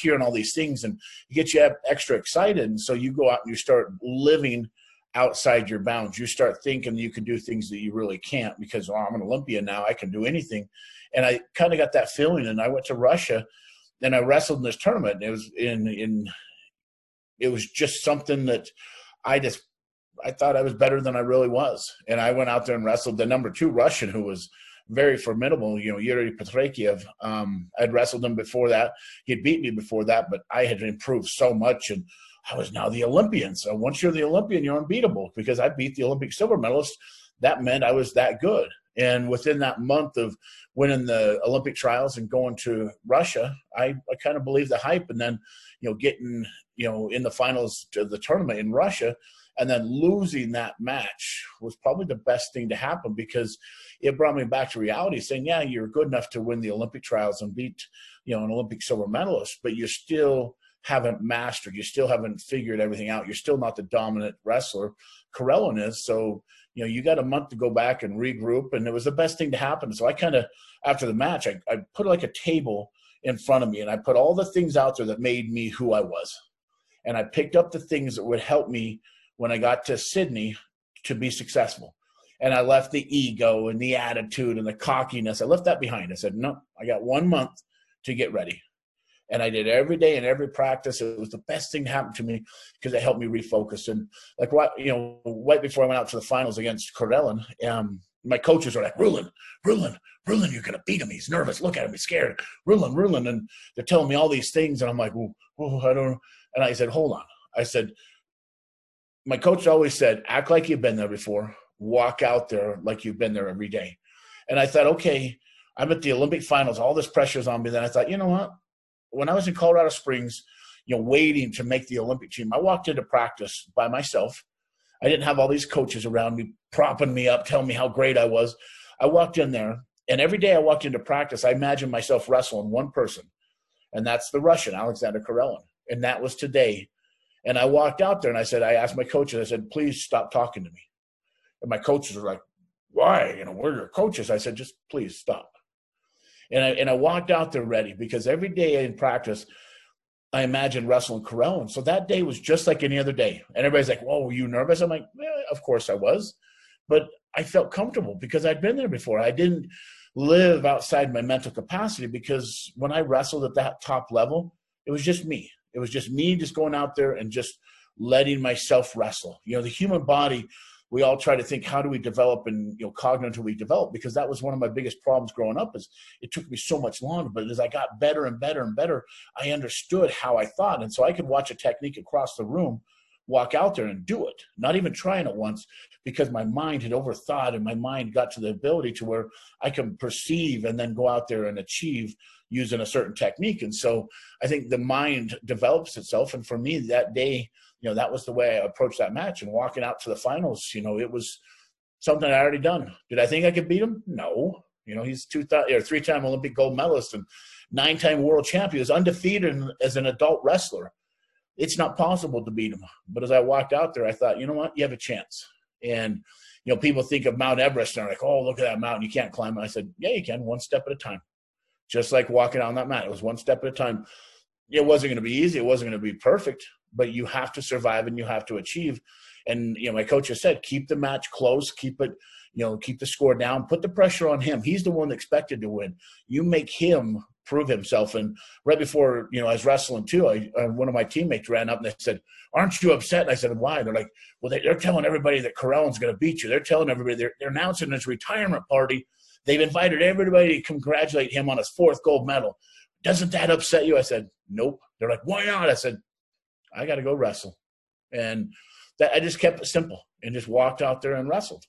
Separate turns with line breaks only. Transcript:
hearing all these things and you get you extra excited. And so you go out and you start living outside your bounds. You start thinking you can do things that you really can't because oh, I'm an Olympian now. I can do anything. And I kind of got that feeling. And I went to Russia and I wrestled in this tournament. It was in, in, it was just something that I just, I thought I was better than I really was. And I went out there and wrestled the number two Russian who was very formidable. You know, Yuri Patrikeyev. Um, I'd wrestled him before that. He'd beat me before that, but I had improved so much, and I was now the Olympian. So once you're the Olympian, you're unbeatable because I beat the Olympic silver medalist. That meant I was that good. And within that month of winning the Olympic trials and going to Russia, I, I kind of believed the hype. And then, you know, getting, you know, in the finals of the tournament in Russia, and then losing that match was probably the best thing to happen because it brought me back to reality saying yeah you're good enough to win the olympic trials and beat you know an olympic silver medalist but you're still haven't mastered you still haven't figured everything out you're still not the dominant wrestler Karelin is so you know you got a month to go back and regroup and it was the best thing to happen so i kind of after the match I, I put like a table in front of me and i put all the things out there that made me who i was and i picked up the things that would help me when I got to Sydney to be successful. And I left the ego and the attitude and the cockiness. I left that behind. I said, no, I got one month to get ready. And I did every day and every practice. It was the best thing to happen to me because it helped me refocus. And like what you know, right before I went out to the finals against Karelin, um, my coaches were like, Rulon, Rulon, Rulon, you're gonna beat him. He's nervous. Look at him, he's scared. Rulon, Rulon, and they're telling me all these things, and I'm like, oh, oh, I don't. And I said, hold on. I said, my coach always said, act like you've been there before, walk out there like you've been there every day. And I thought, okay, I'm at the Olympic finals, all this pressure's on me. Then I thought, you know what? When I was in Colorado Springs, you know, waiting to make the Olympic team, I walked into practice by myself. I didn't have all these coaches around me propping me up, telling me how great I was. I walked in there, and every day I walked into practice, I imagined myself wrestling one person, and that's the Russian, Alexander Karelin. And that was today and I walked out there and I said, I asked my coaches, I said, please stop talking to me. And my coaches were like, why? You know, we're your coaches. I said, just please stop. And I, and I walked out there ready because every day in practice, I imagined wrestling Karelin. So that day was just like any other day. And everybody's like, whoa, were you nervous? I'm like, eh, of course I was. But I felt comfortable because I'd been there before. I didn't live outside my mental capacity because when I wrestled at that top level, it was just me. It was just me just going out there and just letting myself wrestle. You know, the human body, we all try to think, how do we develop and, you know, cognitively develop? Because that was one of my biggest problems growing up is it took me so much longer. But as I got better and better and better, I understood how I thought. And so I could watch a technique across the room walk out there and do it, not even trying it once, because my mind had overthought and my mind got to the ability to where I can perceive and then go out there and achieve using a certain technique. And so I think the mind develops itself. And for me, that day, you know, that was the way I approached that match and walking out to the finals, you know, it was something I already done. Did I think I could beat him? No. You know, he's two or three time Olympic gold medalist and nine time world champion. He's undefeated as an adult wrestler it's not possible to beat him. But as I walked out there, I thought, you know what, you have a chance. And you know, people think of Mount Everest and they're like, oh, look at that mountain, you can't climb. I said, yeah, you can, one step at a time. Just like walking on that mat, it was one step at a time. It wasn't going to be easy, it wasn't going to be perfect, but you have to survive and you have to achieve. And you know, my coach has said, keep the match close, keep it, you know, keep the score down, put the pressure on him. He's the one expected to win. You make him prove himself. And right before, you know, I was wrestling too, I, uh, one of my teammates ran up and they said, aren't you upset? And I said, why? They're like, well, they, are telling everybody that Karelin's going to beat you. They're telling everybody, they're, they're announcing his retirement party. They've invited everybody to congratulate him on his fourth gold medal. Doesn't that upset you? I said, nope. They're like, why not? I said, I got to go wrestle. And that I just kept it simple and just walked out there and wrestled.